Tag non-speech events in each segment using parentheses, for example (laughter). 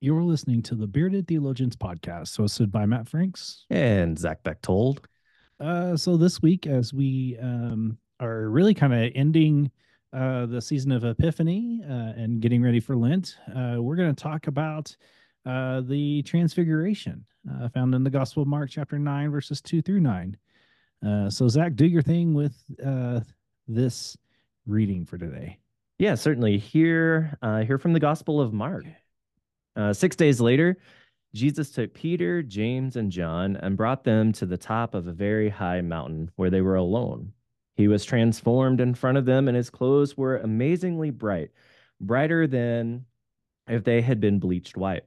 You're listening to the Bearded Theologians podcast, hosted by Matt Franks and Zach Bechtold. Uh, so this week, as we um, are really kind of ending uh, the season of Epiphany uh, and getting ready for Lent, uh, we're going to talk about uh, the Transfiguration uh, found in the Gospel of Mark, chapter nine, verses two through nine. so Zach, do your thing with this reading for today. Yeah, certainly. Here, here from the Gospel of Mark. Uh, six days later, Jesus took Peter, James, and John and brought them to the top of a very high mountain where they were alone. He was transformed in front of them, and his clothes were amazingly bright, brighter than if they had been bleached white.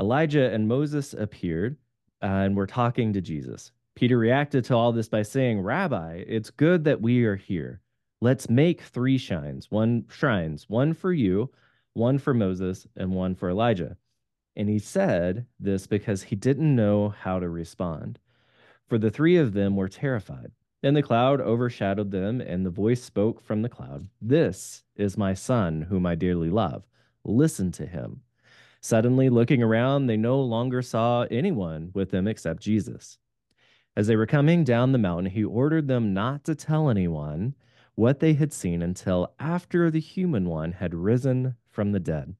Elijah and Moses appeared uh, and were talking to Jesus. Peter reacted to all this by saying, Rabbi, it's good that we are here. Let's make three shrines, one shrines, one for you, one for Moses, and one for Elijah. And he said this because he didn't know how to respond. For the three of them were terrified. Then the cloud overshadowed them, and the voice spoke from the cloud This is my son, whom I dearly love. Listen to him. Suddenly, looking around, they no longer saw anyone with them except Jesus. As they were coming down the mountain, he ordered them not to tell anyone what they had seen until after the human one had risen from the dead.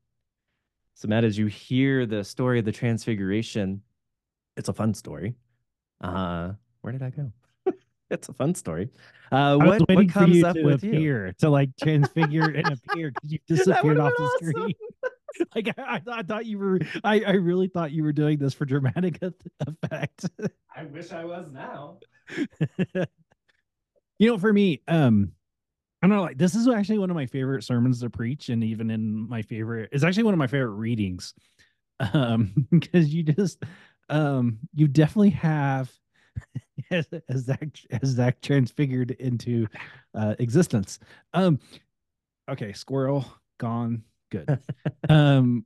So, Matt, as you hear the story of the Transfiguration, it's a fun story. Uh, where did I go? (laughs) it's a fun story. Uh, what, what comes up with appear, you? To like transfigure and (laughs) appear because you disappeared off the awesome. screen. (laughs) like I, I, thought you were, I, I really thought you were doing this for dramatic effect. I wish I was now. you know, for me, um, I don't like this is actually one of my favorite sermons to preach, and even in my favorite, it's actually one of my favorite readings. (laughs) Um, because you just um you definitely have (laughs) as, as that as that transfigured into uh existence. Um okay, squirrel gone, good. (laughs) um,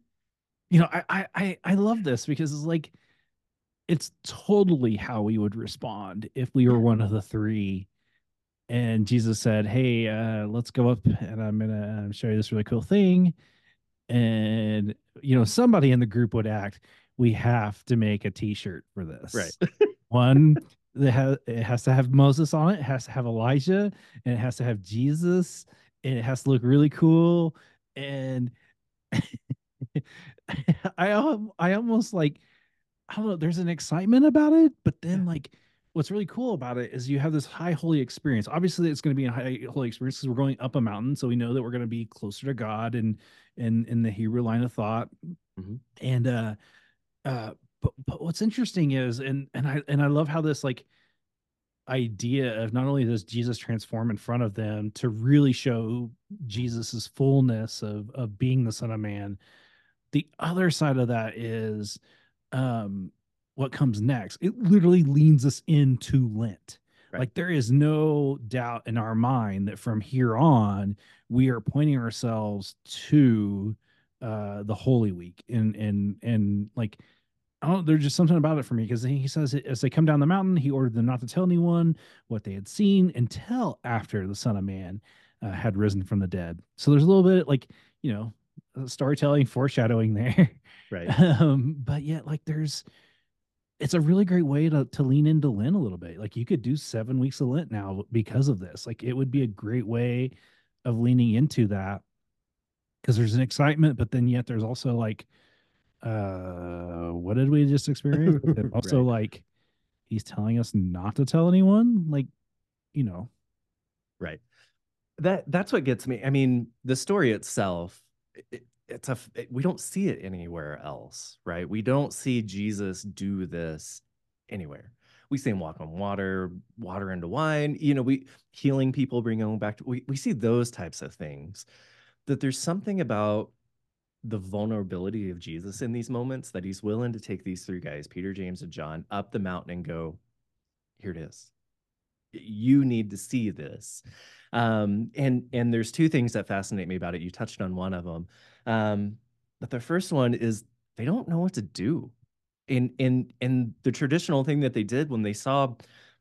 you know, I I I love this because it's like it's totally how we would respond if we were one of the three and Jesus said, "Hey, uh, let's go up, and I'm gonna uh, show you this really cool thing." And you know, somebody in the group would act. We have to make a T-shirt for this. Right. (laughs) (laughs) One that has it has to have Moses on it. It has to have Elijah, and it has to have Jesus, and it has to look really cool. And (laughs) I I almost like I don't know. There's an excitement about it, but then like what's really cool about it is you have this high holy experience. Obviously, it's going to be a high holy experience because we're going up a mountain, so we know that we're going to be closer to God and and in the Hebrew line of thought. Mm-hmm. And uh, uh, but but what's interesting is, and and I and I love how this like idea of not only does Jesus transform in front of them to really show Jesus's fullness of of being the Son of Man. The other side of that is um what comes next. It literally leans us into Lent. Right. Like there is no doubt in our mind that from here on we are pointing ourselves to uh the Holy Week and and and like I don't there's just something about it for me because he says as they come down the mountain, he ordered them not to tell anyone what they had seen until after the Son of Man uh, had risen from the dead. So there's a little bit like you know storytelling, foreshadowing there, right? (laughs) Um, but yet like there's it's a really great way to to lean into Lent a little bit. Like you could do seven weeks of Lent now because of this. Like it would be a great way of leaning into that because there's an excitement, but then yet there's also like, uh, what did we just experience? (laughs) also, right. like, he's telling us not to tell anyone. Like, you know, right. That that's what gets me. I mean, the story itself. It, it's a we don't see it anywhere else, right? We don't see Jesus do this anywhere. We see him walk on water, water into wine. You know, we healing people, bringing them back to. We we see those types of things. That there's something about the vulnerability of Jesus in these moments that he's willing to take these three guys, Peter, James, and John, up the mountain and go, here it is. You need to see this. Um, and and there's two things that fascinate me about it. You touched on one of them. Um, but the first one is they don't know what to do. And and and the traditional thing that they did when they saw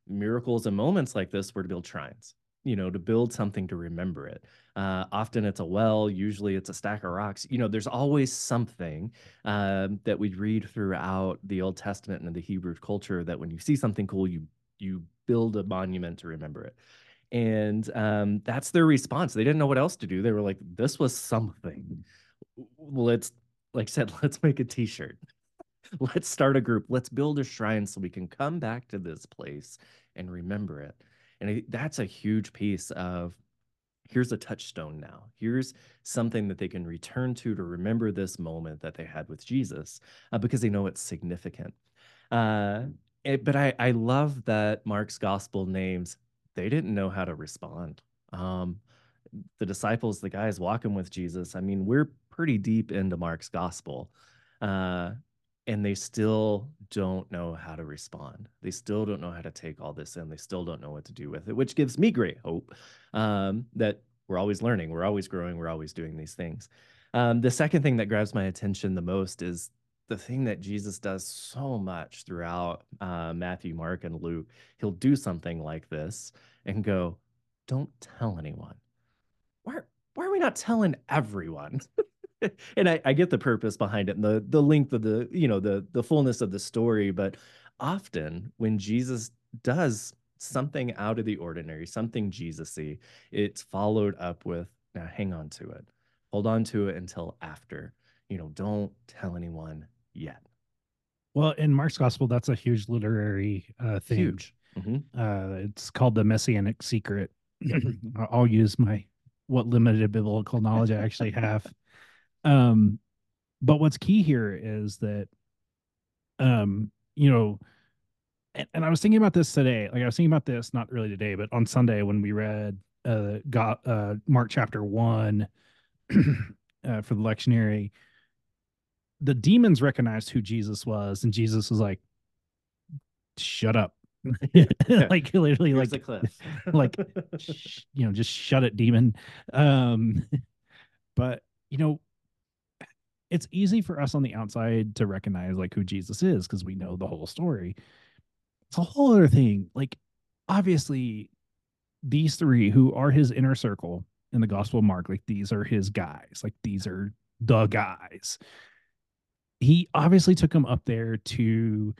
miracles and moments like this were to build shrines you know, to build something to remember it. Uh, often it's a well, usually it's a stack of rocks. You know, there's always something um, that we read throughout the Old Testament and the Hebrew culture that when you see something cool, you you build a monument to remember it. And um, that's their response. They didn't know what else to do. They were like, "This was something. Let's, like I said, (laughs) let's make a T-shirt. let's start a group. Let's build a shrine so we can come back to this place and remember it." And I, that's a huge piece of here's a touchstone now. Here's something that they can return to to remember this moment that they had with Jesus uh, because they know it's significant. Uh, it, but I, I love that Mark's gospel names, they didn't know how to respond. Um, the disciples, the guys walking with Jesus, I mean, we're pretty deep into Mark's gospel. Uh, and they still don't know how to respond. They still don't know how to take all this in. They still don't know what to do with it, which gives me great hope um, that we're always learning, we're always growing, we're always doing these things. Um, the second thing that grabs my attention the most is the thing that Jesus does so much throughout uh, Matthew, Mark, and Luke. He'll do something like this and go, "Don't tell anyone." Why? Why are we not telling everyone? (laughs) and I, I get the purpose behind it and the the length of the you know the the fullness of the story but often when jesus does something out of the ordinary something jesus-y it's followed up with now hang on to it hold on to it until after you know don't tell anyone yet well in mark's gospel that's a huge literary uh thing huge mm-hmm. uh it's called the messianic secret (laughs) i'll use my what limited biblical knowledge i actually have (laughs) um, but what's key here is that, um, you know, and, and I was thinking about this today. Like I was thinking about this not really today, but on Sunday when we read uh got uh Mark chapter one (clears throat) uh, for the lectionary, the demons recognized who Jesus was, and Jesus was like, "Shut up." (laughs) like literally Here's like cliff. (laughs) like sh- you know just shut it demon um (laughs) but you know it's easy for us on the outside to recognize like who Jesus is because we know the whole story. It's a whole other thing. Like, obviously, these three who are his inner circle in the Gospel of Mark, like these are his guys, like these are the guys. He obviously took them up there to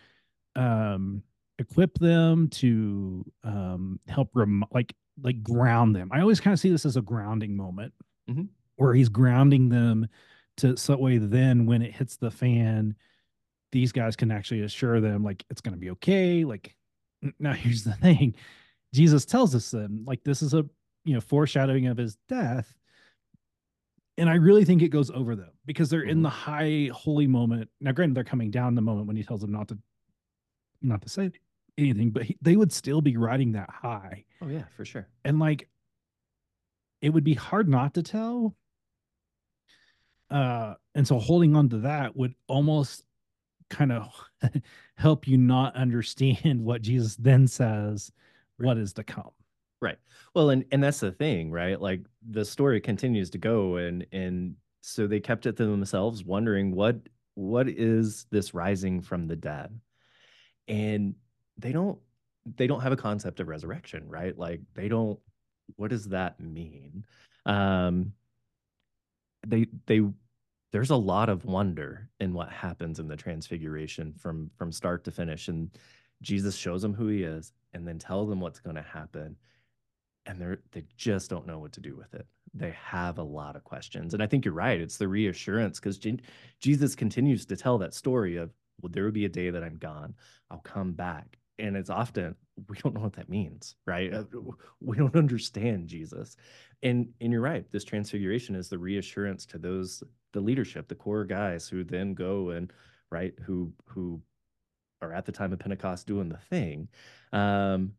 um equip them to um help rem- like like ground them. I always kind of see this as a grounding moment mm-hmm. where he's grounding them to so that way then when it hits the fan these guys can actually assure them like it's going to be okay like now (laughs) here's the thing jesus tells us then like this is a you know foreshadowing of his death and i really think it goes over them because they're mm-hmm. in the high holy moment. Now granted they're coming down the moment when he tells them not to not to say anything but he, they would still be riding that high. Oh yeah for sure. And like it would be hard not to tell uh and so holding on to that would almost kind of (laughs) help you not understand (laughs) what jesus then says what is to come right. Well and and that's the thing right? Like the story continues to go and and so they kept it to themselves wondering what what is this rising from the dead? And they don't they don't have a concept of resurrection right? Like they don't what does that mean? Um they they there's a lot of wonder in what happens in the transfiguration from from start to finish and jesus shows them who he is and then tells them what's going to happen and they're they just don't know what to do with it. They have a lot of questions and i think you're right it's the reassurance because jesus continues to tell that story of well there will be a day that i'm gone. I'll come back. And it's often we don't know what that means right? Uh, we don't understand jesus. And and you're right this transfiguration is the reassurance to those the leadership the core guys who then go and right who who are at the time of pentecost doing the thing. Um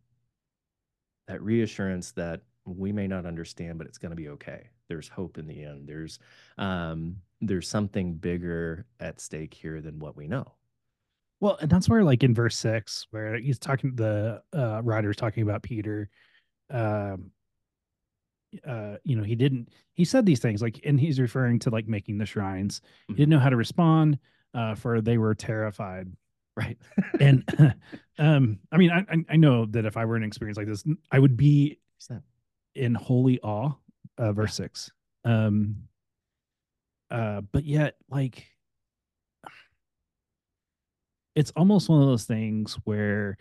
that reassurance that we may not understand but it's going to be okay there's hope in the end there's um there's something bigger at stake here than what we know Well, and that's where, like in verse six, where he's talking, the uh, writer's talking about Peter. Um, uh, you know, he didn't. He said these things like, and he's referring to like making the shrines. He Mhm. didn't know how to respond, uh, for they were terrified. Right. And (laughs) um, I mean, I I- know that if I were in an experience like this, I would be in holy awe. Uh, verse six. Um, uh, but yet, like, it's almost one of those things where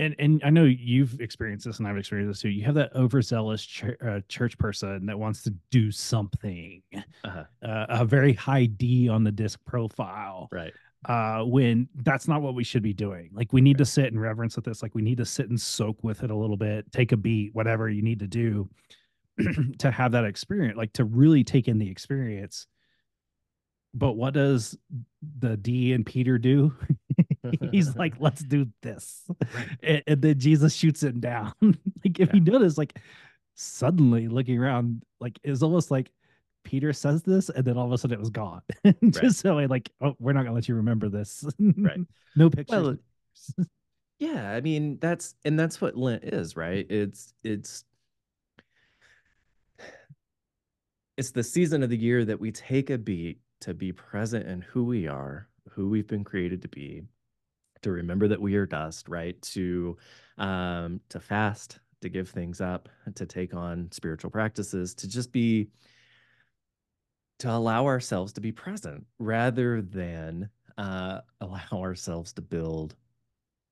and and I know you've experienced this and I've experienced this too. You have that overzealous chur uh, church person that wants to do something, Uh-huh. uh, a very high D on the disc profile, Right. uh, when that's not what we should be doing. Like we need to sit and reverence with this. Like we need to sit and soak with it a little bit, take a beat, whatever you need to do (clears throat) to have that experience, like to really take in the experience. But what does the D and Peter do? (laughs) (laughs) He's like, let's do this. And, and then Jesus shoots him down. (laughs) like, if you notice, like, suddenly looking around, like, it's almost like Peter says this, and then all of a sudden it was gone. (laughs) Just so I like, oh, we're not gonna let you remember this. Right. no pictures. Well, yeah, I mean that's and that's what Lent is, right? It's it's it's the season of the year that we take a beat to be present in who we are, who we've been created to be, to remember that we are dust, right? To um to fast, to give things up, to take on spiritual practices, to just be to allow ourselves to be present rather than uh, (laughs) allow ourselves to build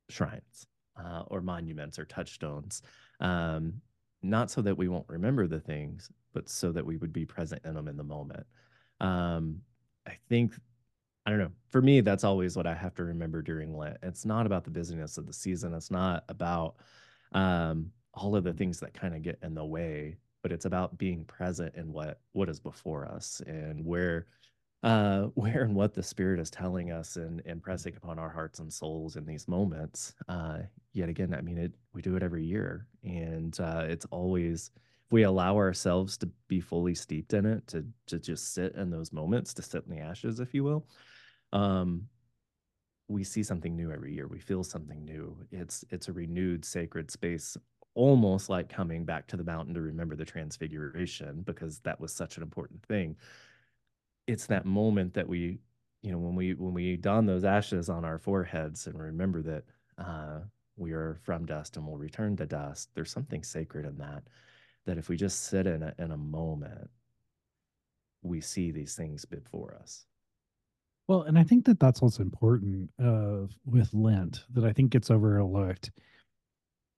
shrines uh, or monuments or touchstones. Um, not so that we won't remember the things, but so that we would be present in them in the moment. Um, I think, I don't know, for me, that's always what I have to remember during Lent. It's not about the busyness of the season, it's not about um, all of the things that kind of get in the way but it's about being present in what what is before us and where uh (laughs) where and what the spirit is telling us and and pressing upon our hearts and souls in these moments uh yet again i mean it we do it every year and uh it's always if we allow ourselves to be fully steeped in it to to just sit in those moments to sit in the ashes if you will um we see something new every year we feel something new it's it's a renewed sacred space almost like coming back to the mountain to remember the transfiguration because that was such an important thing. It's that moment that we you know when we when we don those ashes on our foreheads and remember that uh, we are from dust and will return to dust there's something sacred in that that if we just sit in a, in a moment we see these things before us Well, and I think that that's what's important uh, with Lent that I think gets overlooked.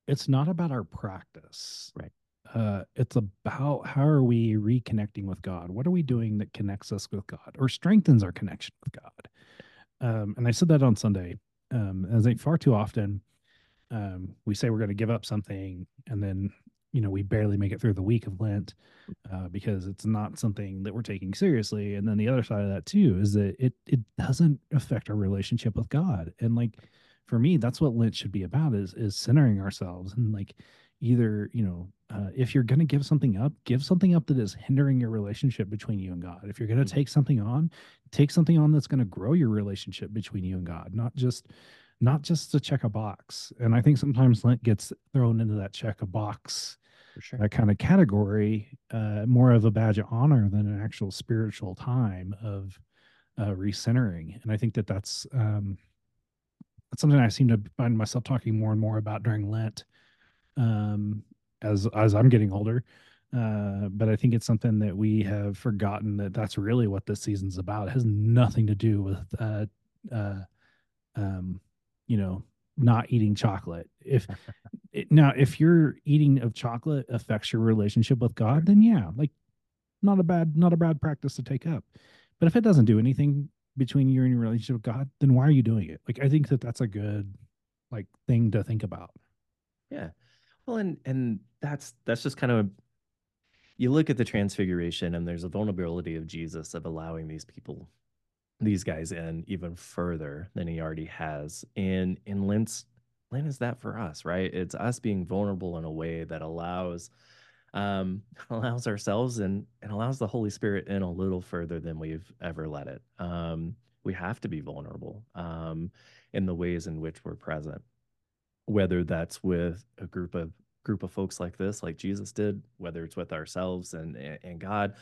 It's not about our practice, Right. Uh, it's about how are we reconnecting with God? What are we doing that connects us with God or strengthens our connection with God? Um, and I said that on Sunday. Um, as I far too often, um, we say we're going to give up something, and then you know we barely make it through the week of Lent uh, because it's not something that we're taking seriously. And then the other side of that too is that it it doesn't affect our relationship with God. And like for me, that's what Lent should be about is is centering ourselves and like either you know uh, if you're going to give something up, give something up that is hindering your relationship between you and God. If you're going to take something on, take something on that's going to grow your relationship between you and God, not just not just to check a box. And I think sometimes Lent gets thrown into that check a box sure that kind of category, uh, more of a badge of honor than an actual spiritual time of uh, recentering. And I think that that's um, that's something I seem to find myself talking more and more about during Lent um, as as I'm getting older. Uh, but I think it's something that we have forgotten that that's really what this season's about. It has nothing to do with, uh, uh, um, you know, not eating chocolate. If now, if your eating of chocolate affects your relationship with God, then yeah, like not a bad not a bad practice to take up. But if it doesn't do anything between you and your relationship with God, then why are you doing it? Like I think that that's a good like thing to think about. Yeah. Well, and and that's that's just kind of a, you look at the transfiguration and there's a vulnerability of Jesus of allowing these people these guys in even further than he already has. And in Lent's Lent is that for us, right? It's us being vulnerable in a way that allows um (laughs) allows ourselves and and allows the Holy Spirit in a little further than we've ever let it. Um we have to be vulnerable um, in the ways in which we're present, whether that's with a group of group of folks like this, like Jesus did, whether it's with ourselves and and God,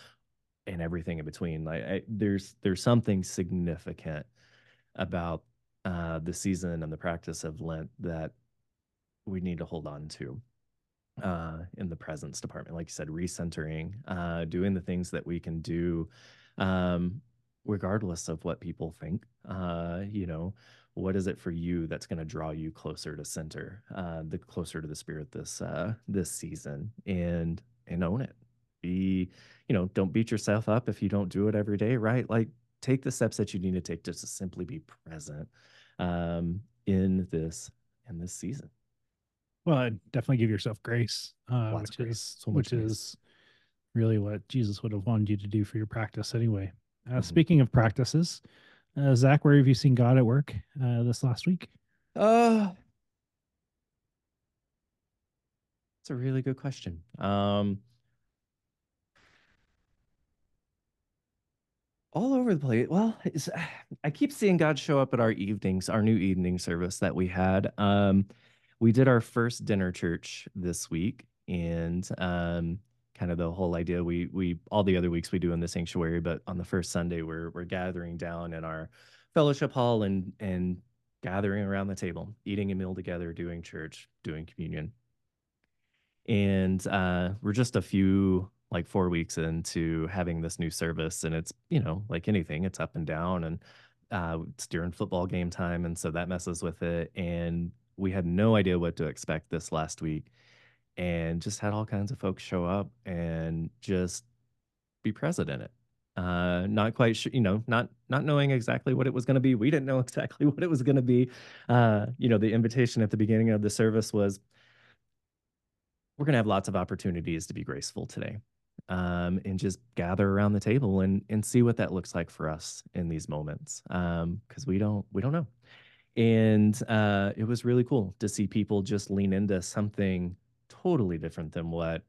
and everything in between. Like I, there's there's something significant about uh, the season and the practice of Lent that we need to hold on to uh, in the presence department. Like you said, recentering, uh, doing the things that we can do, um, regardless of what people think. Uh, you know, what is it for you that's going to draw you closer to center, uh, the closer to the spirit this uh, this season, and and own it. Be, you know, don't beat yourself up if you don't do it every day, right? Like take the steps that you need to take just to simply be present um, in this in this season. Well, definitely give yourself grace, uh, which grace. is so which grace. is really what Jesus would have wanted you to do for your practice anyway. Uh, mm-hmm. Speaking of practices, uh, Zach, where have you seen God at work uh, this last week? Uh, it's a really good question. Um, all over the place. Well, (sighs) I keep seeing God show up at our evenings, our new evening service that we had. Um, we did our first dinner church this week, and um, kind of the whole idea we we all the other weeks we do in the sanctuary, but on the first Sunday we're we're gathering down in our fellowship hall and and gathering around the table, eating a meal together, doing church, doing communion. And uh, we're just a few like four weeks into having this new service and it's you know like anything it's up and down and uh, it's during football game time and so that messes with it and we had no idea what to expect this last week and just had all kinds of folks show up and just be present in it. Uh, not quite sure you know not not knowing exactly what it was going to be we didn't know (laughs) exactly what it was going to be uh, you know the invitation at the beginning of the service was we're going to have lots of opportunities to be graceful today um, and just gather around the table and and see what that looks like for us in these moments because um, we don't we don't know. And uh, it was really cool to see people just lean into something totally different than what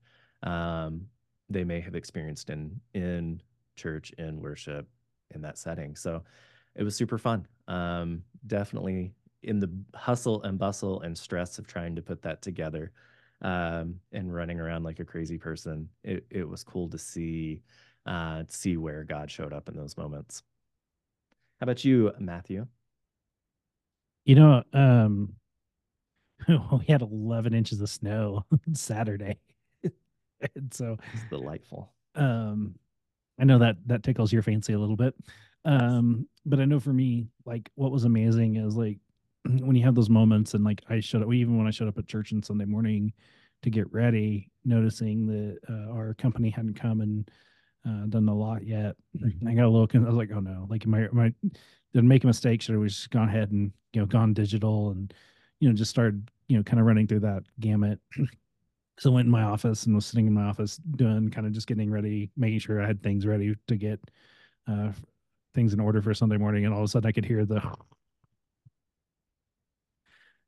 um, they may have experienced in in church in worship in that setting. So it was super fun. Um, definitely in the hustle and bustle and stress of trying to put that together um, and running around like a crazy person. It it was cool to see uh, see where God showed up in those moments. How about you, Matthew? You know, um, (laughs) we had 11 inches of snow (laughs) Saturday, (laughs) and so it's delightful. Um, I know that that tickles your fancy a little bit. Um, but I know for me, like what was amazing is like when you have those moments and like I showed up, even when I showed up at church on Sunday morning to get ready, noticing that uh, our company hadn't come and uh, done a lot yet. Mm-hmm. I got a little, I was like, oh no, like am I, am I did make a mistake? Should I just gone ahead and, you know, gone digital and, you know, just started, you know, kind of running through that gamut. so I went in my office and was sitting in my office doing kind of just getting ready, making sure I had things ready to get uh, things in order for Sunday morning. And all of a sudden I could hear the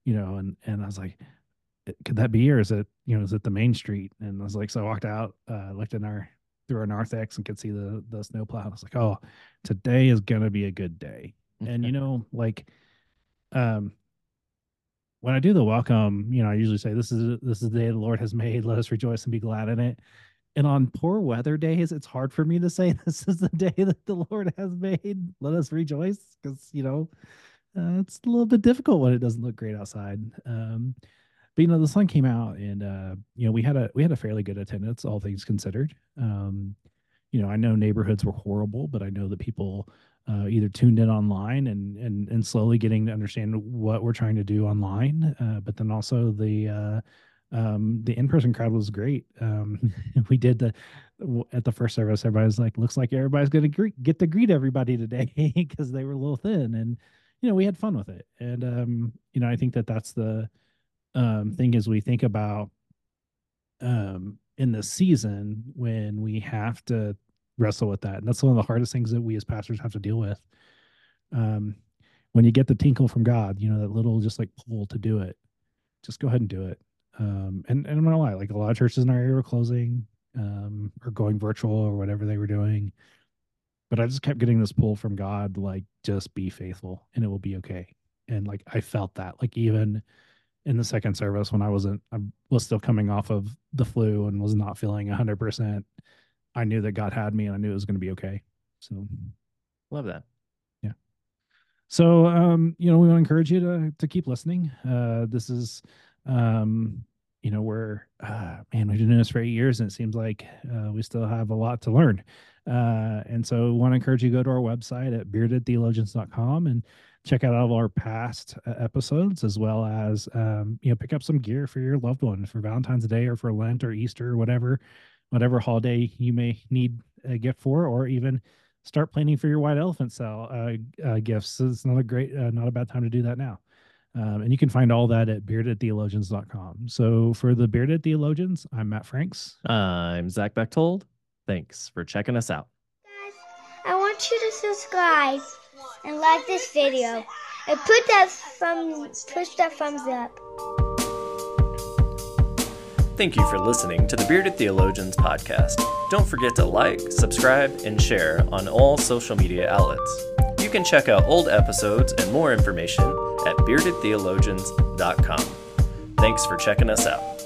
you know, and and I was like, could that be, or is it, you know, is it the main street? And I was like, so I walked out, uh, looked in our through our narthex and could see the the snowplow. I was like, oh, today is gonna be a good day. And you (laughs) know, like, um, when I do the welcome, you know, I usually say, "This is this is the day the Lord has made. Let us rejoice and be glad in it." And on poor weather days, it's hard for me to say, (laughs) "This is the day that the Lord has made. Let us rejoice," because you know, uh, it's a little bit difficult when it doesn't look great outside. Um, but you know, the sun came out, and uh, you know, we had a we had a fairly good attendance, all things considered. Um, you know, I know neighborhoods were horrible, but I know that people uh, either tuned in online and and and slowly getting to understand what we're trying to do online. Uh, but then also the uh, um, the in-person crowd was great. Um, (laughs) we did the at the first service. Everybody's like, "Looks like everybody's going to get to greet everybody today," (laughs) because they were a little thin, and you know we had fun with it. And um you know i think that that's the um thing is we think about um in the season when we have to wrestle with that. And that's one of the hardest things that we as pastors have to deal with. Um when you get the tinkle from god you know that little just like pull to do it just go ahead and do it. Um and, and i'm not gonna lie like a lot of churches in our area were closing um or going virtual or whatever they were doing but I just kept getting this pull from God, like just be faithful and it will be okay. And like I felt that, like even in the second service when I wasn't, I was still coming off of the flu and was not feeling hundred percent. I knew that God had me and I knew it was going to be okay. So Love that. Yeah. So um, you know, we want to encourage you to to keep listening. Uh, this is um, you know, we're uh, man, we've been doing this for eight years, and it seems like uh, we still have a lot to learn. Uh, and so, we want to encourage you to go to our website at beardedtheologians.com and check out all of our past uh, episodes, as well as um, you know, pick up some gear for your loved one for Valentine's Day or for Lent or Easter or whatever, whatever holiday you may need a gift for, or even start planning for your white elephant cell uh, uh, gifts. It's not a great, uh, not a bad time to do that now. Um, and you can find all that at beardedtheologians.com. So for the Bearded Theologians, I'm Matt Franks. I'm Zach Bechtold. Thanks for checking us out. Guys, I want you to subscribe and like this video and put that thumb, push that thumbs up. Thank you for listening to the Bearded Theologians podcast. Don't forget to like, subscribe, and share on all social media outlets. You can check out old episodes and more information at beardedtheologians.com. Thanks for checking us out.